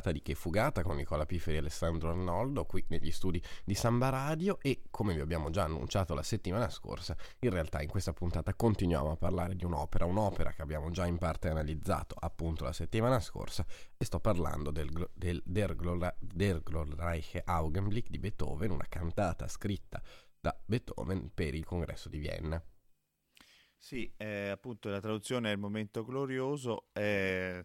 Puntata di Che Fugata con Nicola Pifferi e Alessandro Arnoldo qui negli studi di Samba Radio e come vi abbiamo già annunciato la settimana scorsa, in realtà in questa puntata continuiamo a parlare di un'opera, un'opera che abbiamo già in parte analizzato appunto la settimana scorsa e sto parlando del, del Der, Glor, Der Glorreiche Augenblick di Beethoven, una cantata scritta da Beethoven per il congresso di Vienna. Sì, eh, appunto la traduzione è il momento glorioso. Eh,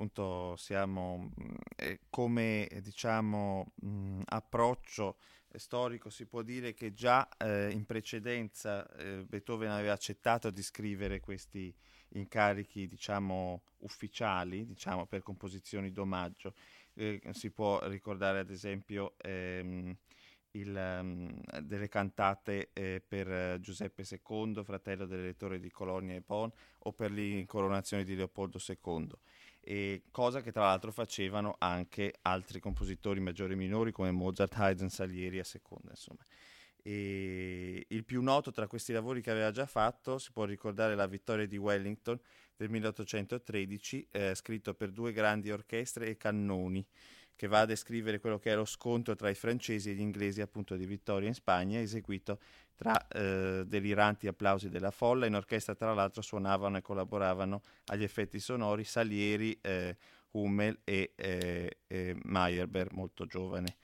appunto siamo eh, come diciamo mh, approccio storico si può dire che già eh, in precedenza eh, Beethoven aveva accettato di scrivere questi incarichi diciamo ufficiali diciamo per composizioni d'omaggio. Eh, si può ricordare ad esempio ehm, il, um, delle cantate eh, per Giuseppe II, fratello dell'elettore di Colonia e Bonn, o per l'incoronazione di Leopoldo II e cosa che tra l'altro facevano anche altri compositori maggiori e minori come Mozart, Haydn, Salieri a seconda insomma. E il più noto tra questi lavori che aveva già fatto si può ricordare la vittoria di Wellington del 1813 eh, scritto per due grandi orchestre e cannoni che va a descrivere quello che è lo scontro tra i francesi e gli inglesi appunto di vittoria in Spagna eseguito tra eh, deliranti applausi della folla. In orchestra, tra l'altro, suonavano e collaboravano agli effetti sonori Salieri, eh, Hummel e eh, Meyerbeer, molto giovane.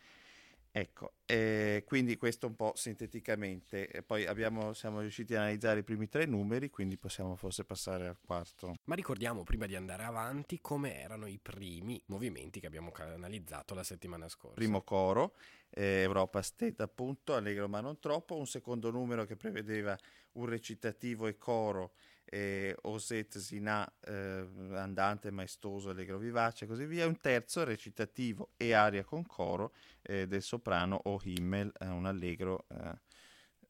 Ecco, eh, quindi questo un po' sinteticamente. E poi abbiamo, siamo riusciti a analizzare i primi tre numeri, quindi possiamo forse passare al quarto. Ma ricordiamo prima di andare avanti come erano i primi movimenti che abbiamo analizzato la settimana scorsa. Primo coro, eh, Europa State appunto, allegro ma non troppo, un secondo numero che prevedeva un recitativo e coro eh, Oset Zina eh, andante, maestoso, allegro vivace e così via, un terzo recitativo e aria con coro eh, del soprano O Himmel, eh, un allegro eh,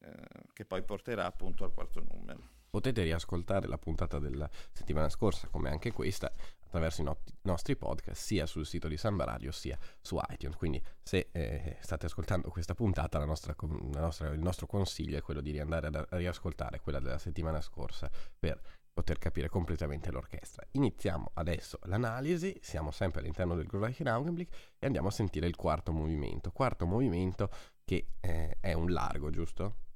eh, che poi porterà appunto al quarto numero. Potete riascoltare la puntata della settimana scorsa, come anche questa, attraverso i no- nostri podcast, sia sul sito di Samba Radio sia su iTunes. Quindi, se eh, state ascoltando questa puntata, la nostra, la nostra, il nostro consiglio è quello di andare a riascoltare quella della settimana scorsa per poter capire completamente l'orchestra. Iniziamo adesso l'analisi, siamo sempre all'interno del Gleichen Augenblick e andiamo a sentire il quarto movimento. Quarto movimento che eh, è un largo, giusto?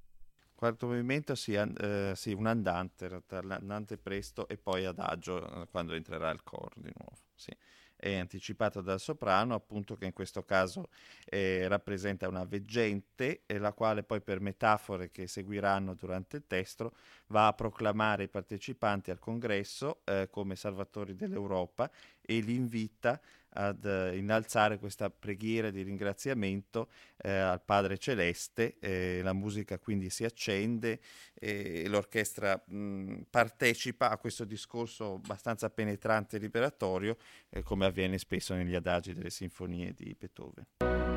Quarto movimento sì, eh, sì, un andante, andante presto e poi adagio eh, quando entrerà il coro di nuovo. Sì. È anticipato dal soprano, appunto che in questo caso eh, rappresenta una veggente, la quale poi per metafore che seguiranno durante il testo va a proclamare i partecipanti al congresso eh, come salvatori dell'Europa e li invita ad uh, innalzare questa preghiera di ringraziamento eh, al Padre Celeste, eh, la musica quindi si accende e l'orchestra mh, partecipa a questo discorso abbastanza penetrante e liberatorio, eh, come avviene spesso negli adagi delle sinfonie di Beethoven.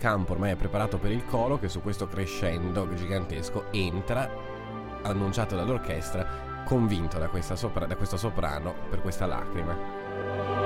Campo ormai è preparato per il coro che su questo crescendo gigantesco entra, annunciato dall'orchestra, convinto da, sopra- da questo soprano per questa lacrima.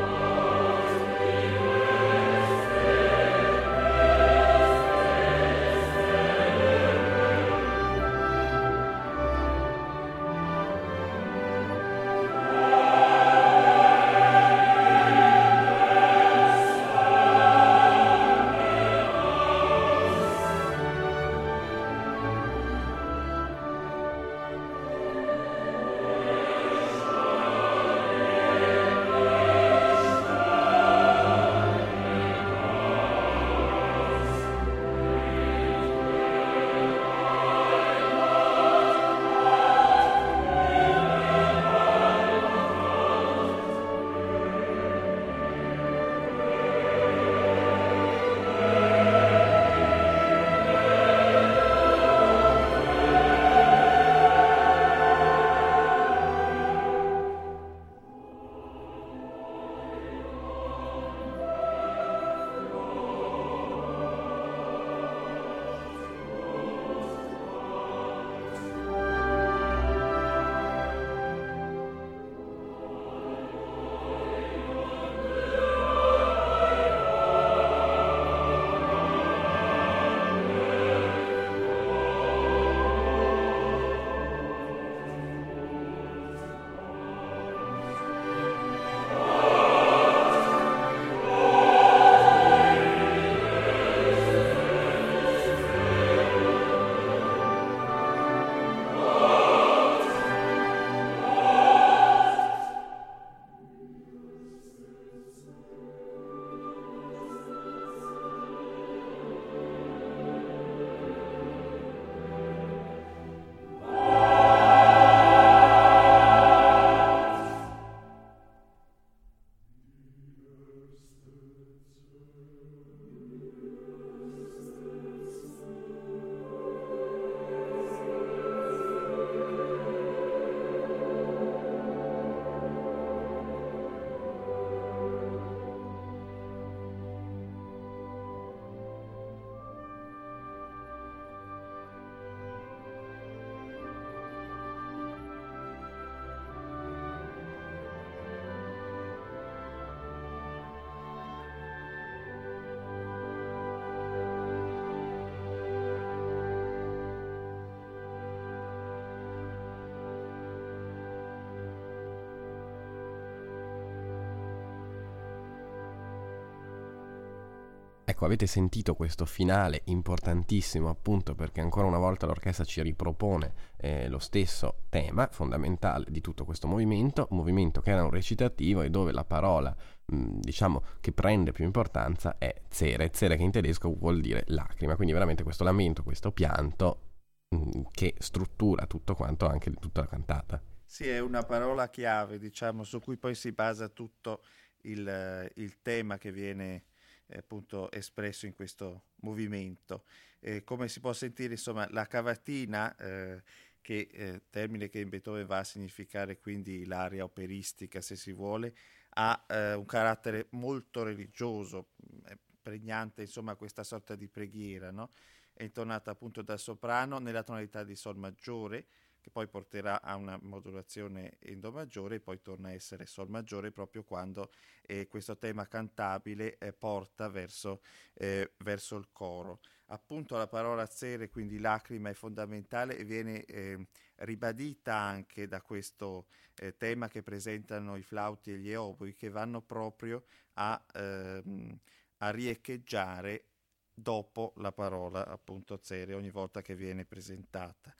Ecco, avete sentito questo finale importantissimo appunto perché ancora una volta l'orchestra ci ripropone eh, lo stesso tema fondamentale di tutto questo movimento, un movimento che era un recitativo e dove la parola diciamo che prende più importanza è zere, zere che in tedesco vuol dire lacrima, quindi veramente questo lamento, questo pianto che struttura tutto quanto, anche tutta la cantata. Sì, è una parola chiave, diciamo, su cui poi si basa tutto il, il tema che viene eh, appunto espresso in questo movimento. Eh, come si può sentire, insomma, la cavatina, eh, che eh, termine che in Beethoven va a significare quindi l'aria operistica, se si vuole, ha eh, un carattere molto religioso, mm, pregnante, insomma, questa sorta di preghiera, no? È intonata appunto dal soprano nella tonalità di Sol maggiore, che poi porterà a una modulazione in Do maggiore e poi torna a essere Sol maggiore proprio quando eh, questo tema cantabile eh, porta verso, eh, verso, il coro. Appunto la parola zere, quindi lacrima, è fondamentale e viene ehm, ribadita anche da questo eh, tema che presentano i flauti e gli oboi che vanno proprio a, ehm, a riecheggiare dopo la parola appunto zere ogni volta che viene presentata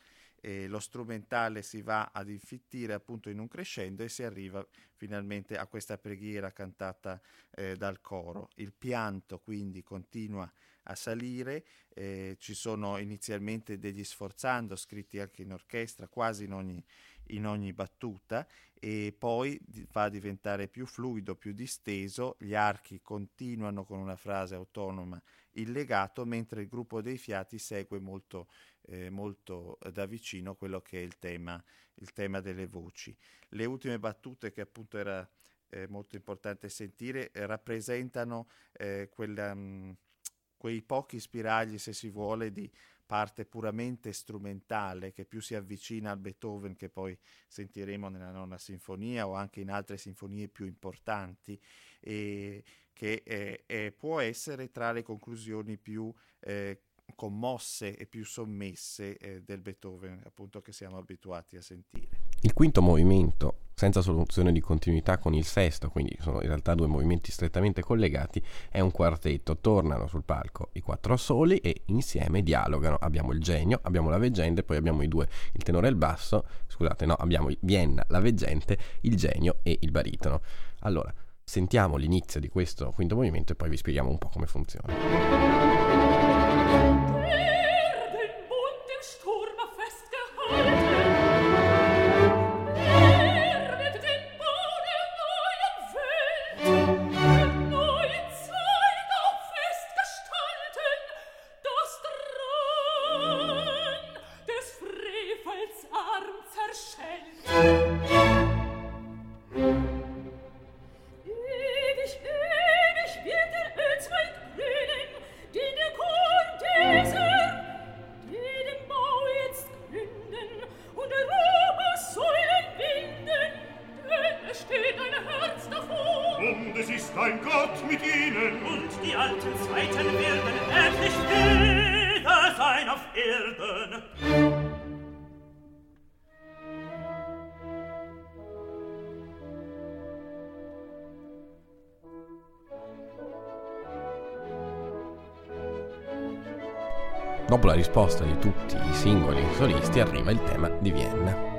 eh, lo strumentale si va ad infittire appunto in un crescendo e si arriva finalmente a questa preghiera cantata eh, dal coro. Il pianto quindi continua a salire, eh, ci sono inizialmente degli sforzando scritti anche in orchestra, quasi in ogni, in ogni battuta e poi va a diventare più fluido, più disteso, gli archi continuano con una frase autonoma il legato, mentre il gruppo dei fiati segue molto, eh, molto da vicino quello che è il tema, il tema delle voci. Le ultime battute che appunto era eh, molto importante sentire eh, rappresentano quella... Mh, quei pochi spiragli, se si vuole, di parte puramente strumentale che più si avvicina al Beethoven che poi sentiremo nella nona sinfonia o anche in altre sinfonie più importanti e che eh, eh, può essere tra le conclusioni più eh, commosse e più sommesse eh, del Beethoven, appunto che siamo abituati a sentire. Il quinto movimento, senza soluzione di continuità con il sesto, quindi sono in realtà due movimenti strettamente collegati, è un quartetto. Tornano sul palco i quattro soli e insieme dialogano. Abbiamo il genio, abbiamo la veggente, poi abbiamo i due, il tenore e il basso, scusate, no, abbiamo Vienna, la veggente, il genio e il baritono. Allora, sentiamo l'inizio di questo quinto movimento e poi vi spieghiamo un po' come funziona. Dopo la risposta di tutti i singoli solisti arriva il tema di Vienna.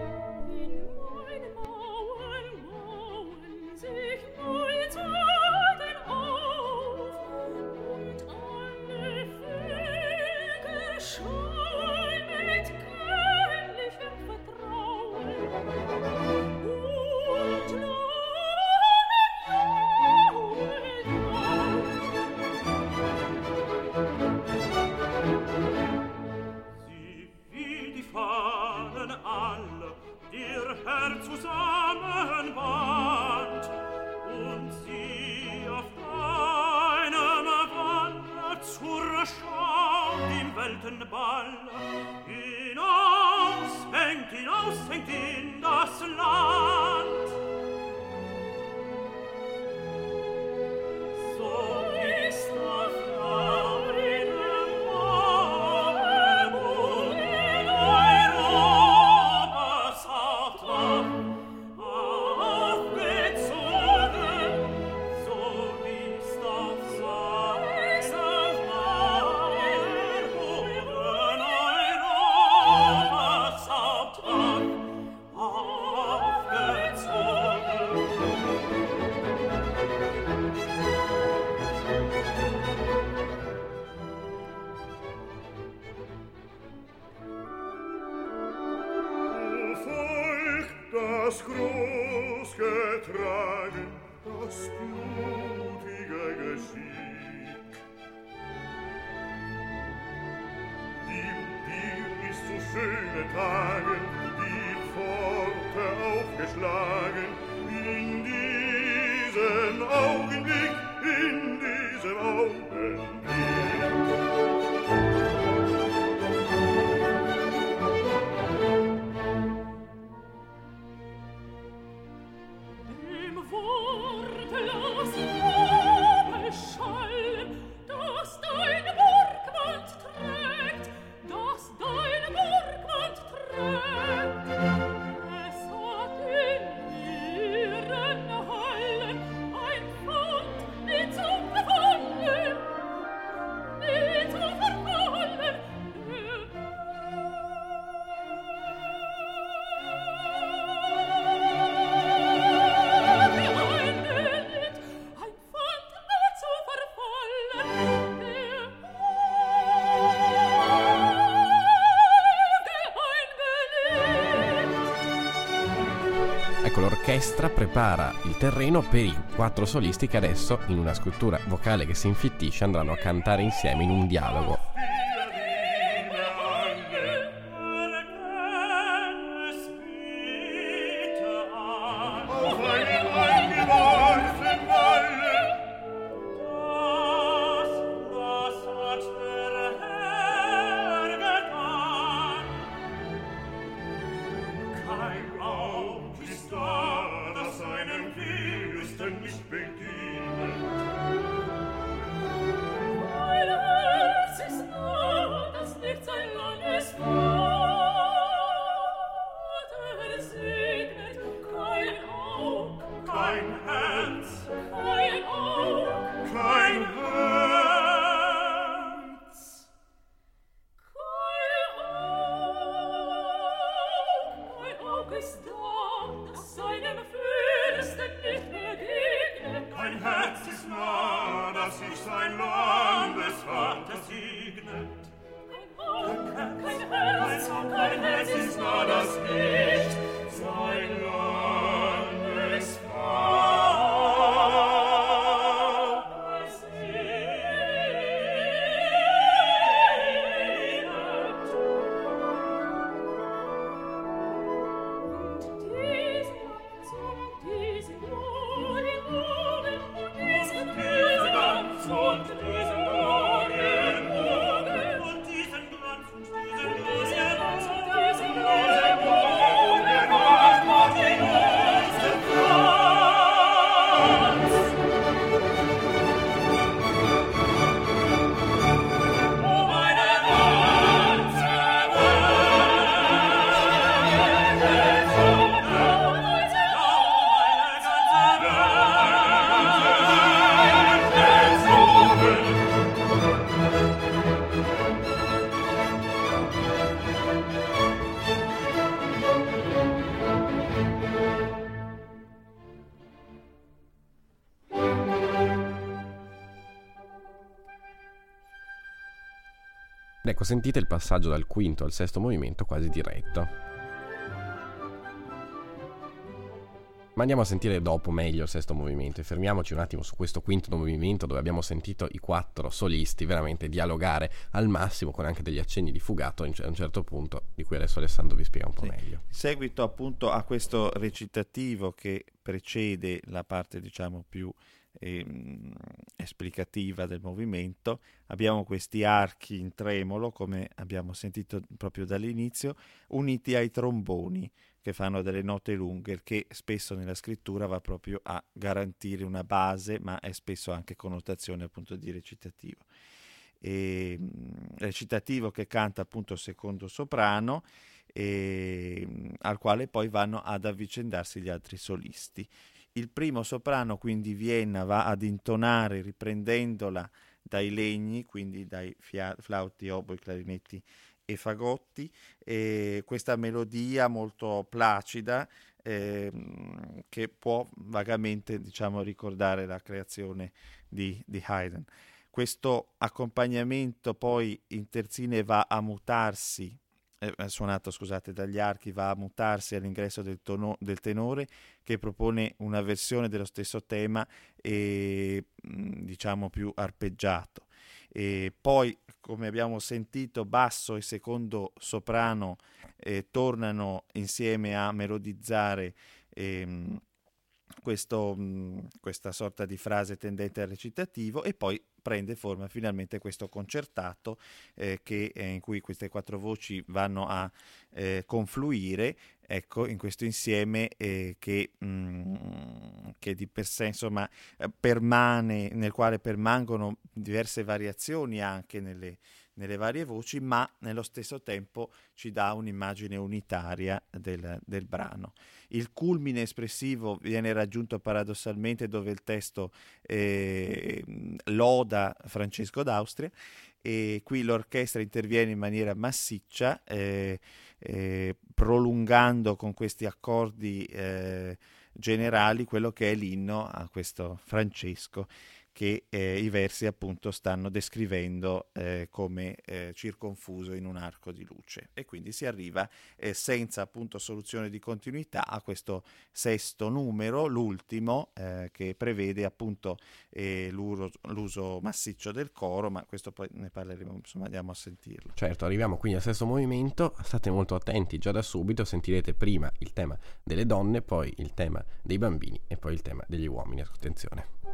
L'orchestra prepara il terreno per i quattro solisti che adesso, in una scrittura vocale che si infittisce, andranno a cantare insieme in un dialogo mich bin sentite il passaggio dal quinto al sesto movimento quasi diretto. Ma andiamo a sentire dopo meglio il sesto movimento e fermiamoci un attimo su questo quinto movimento dove abbiamo sentito i quattro solisti veramente dialogare al massimo con anche degli accenni di fugato a un certo punto di cui adesso Alessandro vi spiega un po' sì. meglio. Seguito appunto a questo recitativo che precede la parte diciamo più eh, esplicativa del movimento. Abbiamo questi archi in tremolo, come abbiamo sentito proprio dall'inizio, uniti ai tromboni che fanno delle note lunghe, che spesso nella scrittura va proprio a garantire una base, ma è spesso anche connotazione appunto di recitativo. E, recitativo che canta appunto secondo soprano e, al quale poi vanno ad avvicendarsi gli altri solisti. Il primo soprano, quindi Vienna, va ad intonare riprendendola dai legni, quindi dai fia- flauti, oboi, clarinetti e fagotti, e questa melodia molto placida eh, che può vagamente diciamo, ricordare la creazione di, di Haydn. Questo accompagnamento poi in terzine va a mutarsi eh, suonato scusate, dagli archi va a mutarsi all'ingresso del, tono, del, tenore che propone una versione dello stesso tema e diciamo più arpeggiato. E poi, come abbiamo sentito, basso e secondo soprano eh, tornano insieme a melodizzare eh, questo, questa sorta di frase tendente al recitativo e poi prende forma finalmente questo concertato eh, che, eh, in cui queste quattro voci vanno a eh, confluire ecco, in questo insieme eh, che, mh, mm, che, di per sé insomma, eh, permane, nel quale permangono diverse variazioni anche nelle, nelle varie voci, ma nello stesso tempo ci dà un'immagine unitaria del, del, brano. Il culmine espressivo viene raggiunto paradossalmente dove il testo eh, loda Francesco d'Austria e qui l'orchestra interviene in maniera massiccia, eh, eh, prolungando con questi accordi eh, generali quello che è l'inno a questo Francesco che eh, i versi appunto stanno descrivendo eh, come eh, circonfuso in un arco di luce e quindi si arriva eh, senza appunto soluzione di continuità a questo sesto numero, l'ultimo eh, che prevede appunto eh, l'uso massiccio del coro, ma questo poi ne parleremo, insomma andiamo a sentirlo. Certo, arriviamo quindi al sesto movimento, state molto attenti già da subito, sentirete prima il tema delle donne, poi il tema dei bambini e poi il tema degli uomini, attenzione.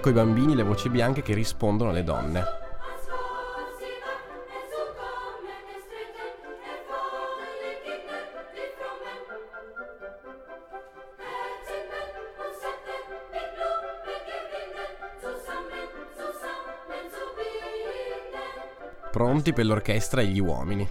Ecco i bambini, le voci bianche che rispondono alle donne. Pronti per l'orchestra e gli uomini.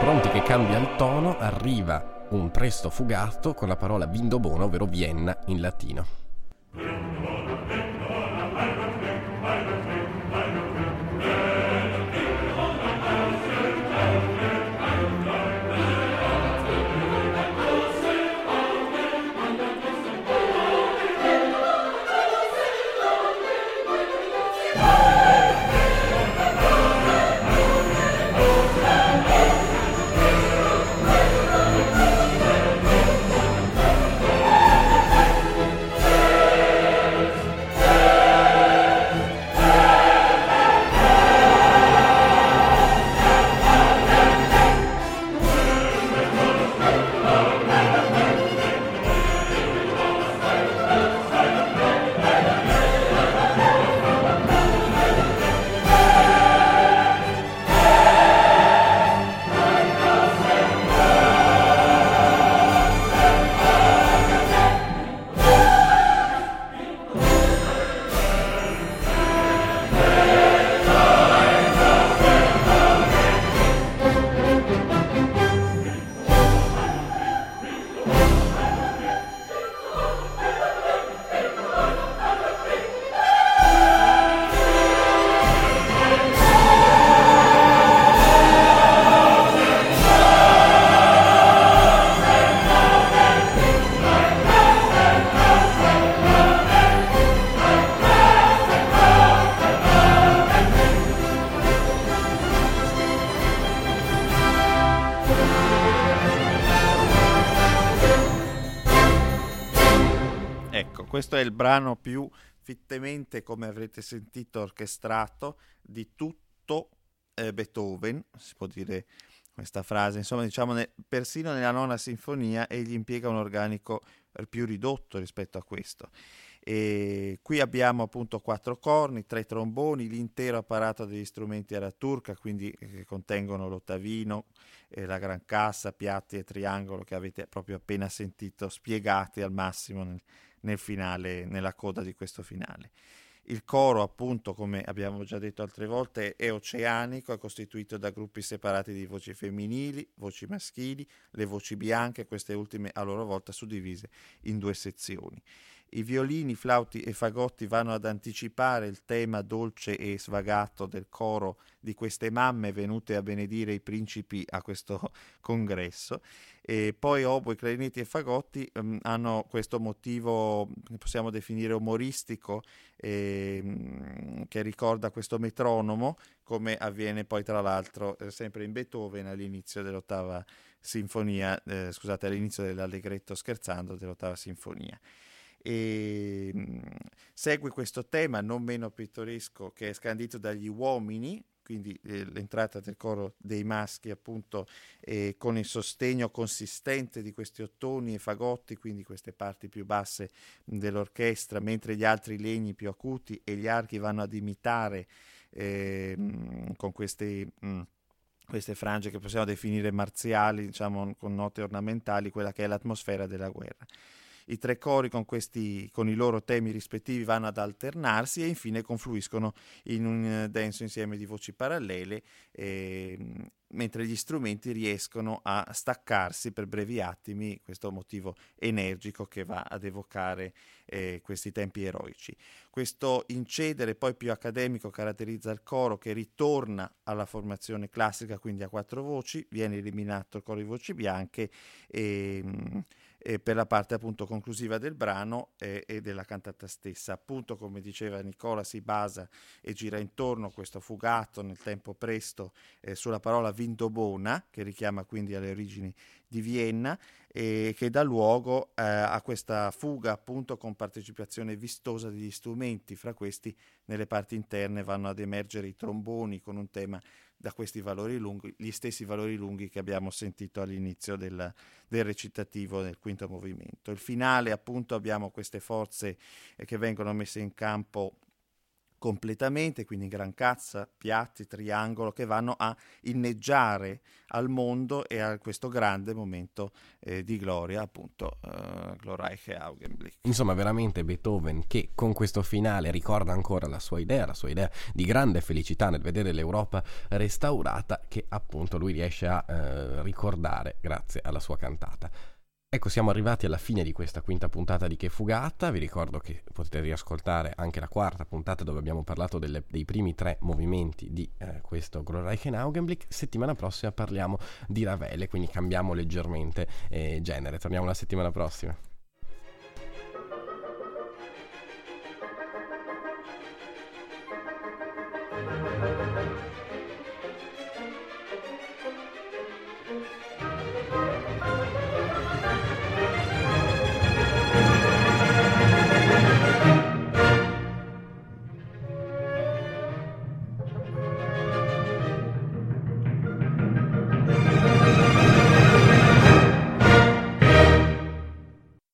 Pronti che cambia il tono, arriva un presto fugato con la parola Vindobona, ovvero Vienna in latino. È il brano più fittemente, come avrete sentito, orchestrato di tutto eh, Beethoven, si può dire questa frase, insomma diciamo ne, persino nella nona sinfonia egli impiega un organico più ridotto rispetto a questo. E qui abbiamo appunto quattro corni, tre tromboni, l'intero apparato degli strumenti alla turca, quindi eh, che contengono l'ottavino, eh, la gran cassa, piatti e triangolo che avete proprio appena sentito spiegati al massimo nel, nel finale, nella coda di questo finale. Il coro, appunto, come abbiamo già detto altre volte, è oceanico, è costituito da gruppi separati di voci femminili, voci maschili, le voci bianche, queste ultime a loro volta suddivise in due sezioni. I violini, flauti e fagotti vanno ad anticipare il tema dolce e svagato del coro di queste mamme venute a benedire i principi a questo congresso. E poi oboe, clarinetti e fagotti um, hanno questo motivo che possiamo definire umoristico eh, che ricorda questo metronomo, come avviene poi tra l'altro eh, sempre in Beethoven all'inizio dell'ottava sinfonia, eh, scusate, all'inizio dell'allegretto scherzando dell'ottava sinfonia e segue questo tema non meno pittoresco che è scandito dagli uomini quindi eh, l'entrata del coro dei maschi appunto eh, con il sostegno consistente di questi ottoni e fagotti, quindi queste parti più basse dell'orchestra, mentre gli altri legni più acuti e gli archi vanno ad imitare eh, con questi... Mh, queste frange che possiamo definire marziali, diciamo con note ornamentali, quella che è l'atmosfera della guerra. I tre cori con, questi, con i loro temi rispettivi vanno ad alternarsi e infine confluiscono in un eh, denso insieme di voci parallele, eh, mentre gli strumenti riescono a staccarsi per brevi attimi, questo motivo energico che va ad evocare eh, questi tempi eroici. Questo incedere poi più accademico caratterizza il coro che ritorna alla formazione classica, quindi a quattro voci, viene eliminato il coro di voci bianche e eh, per la parte appunto conclusiva del brano eh, e della cantata stessa. Appunto, come diceva Nicola, si basa e gira intorno questo fugato nel tempo presto eh, sulla parola Vindobona, che richiama quindi alle origini di Vienna e che dà luogo eh, a questa fuga appunto con partecipazione vistosa degli strumenti, fra questi nelle parti interne vanno ad emergere i tromboni con un tema da questi valori lunghi, gli stessi valori lunghi che abbiamo sentito all'inizio del, del recitativo del quinto movimento. Il finale appunto abbiamo queste forze eh, che vengono messe in campo completamente, quindi gran cazza, piatti, triangolo, che vanno a inneggiare al mondo e a questo grande momento eh, di gloria, appunto, uh, Glorreiche Augenblick. Insomma, veramente Beethoven che con questo finale ricorda ancora la sua idea, la sua idea di grande felicità nel vedere l'Europa restaurata, che appunto lui riesce a eh, ricordare grazie alla sua cantata. Ecco, siamo arrivati alla fine di questa quinta puntata di Che Fugata. Vi ricordo che potete riascoltare anche la quarta puntata dove abbiamo parlato delle, dei primi tre movimenti di eh, questo Glorreichen Augenblick. Settimana prossima parliamo di Ravele, quindi cambiamo leggermente eh, genere. Torniamo la settimana prossima.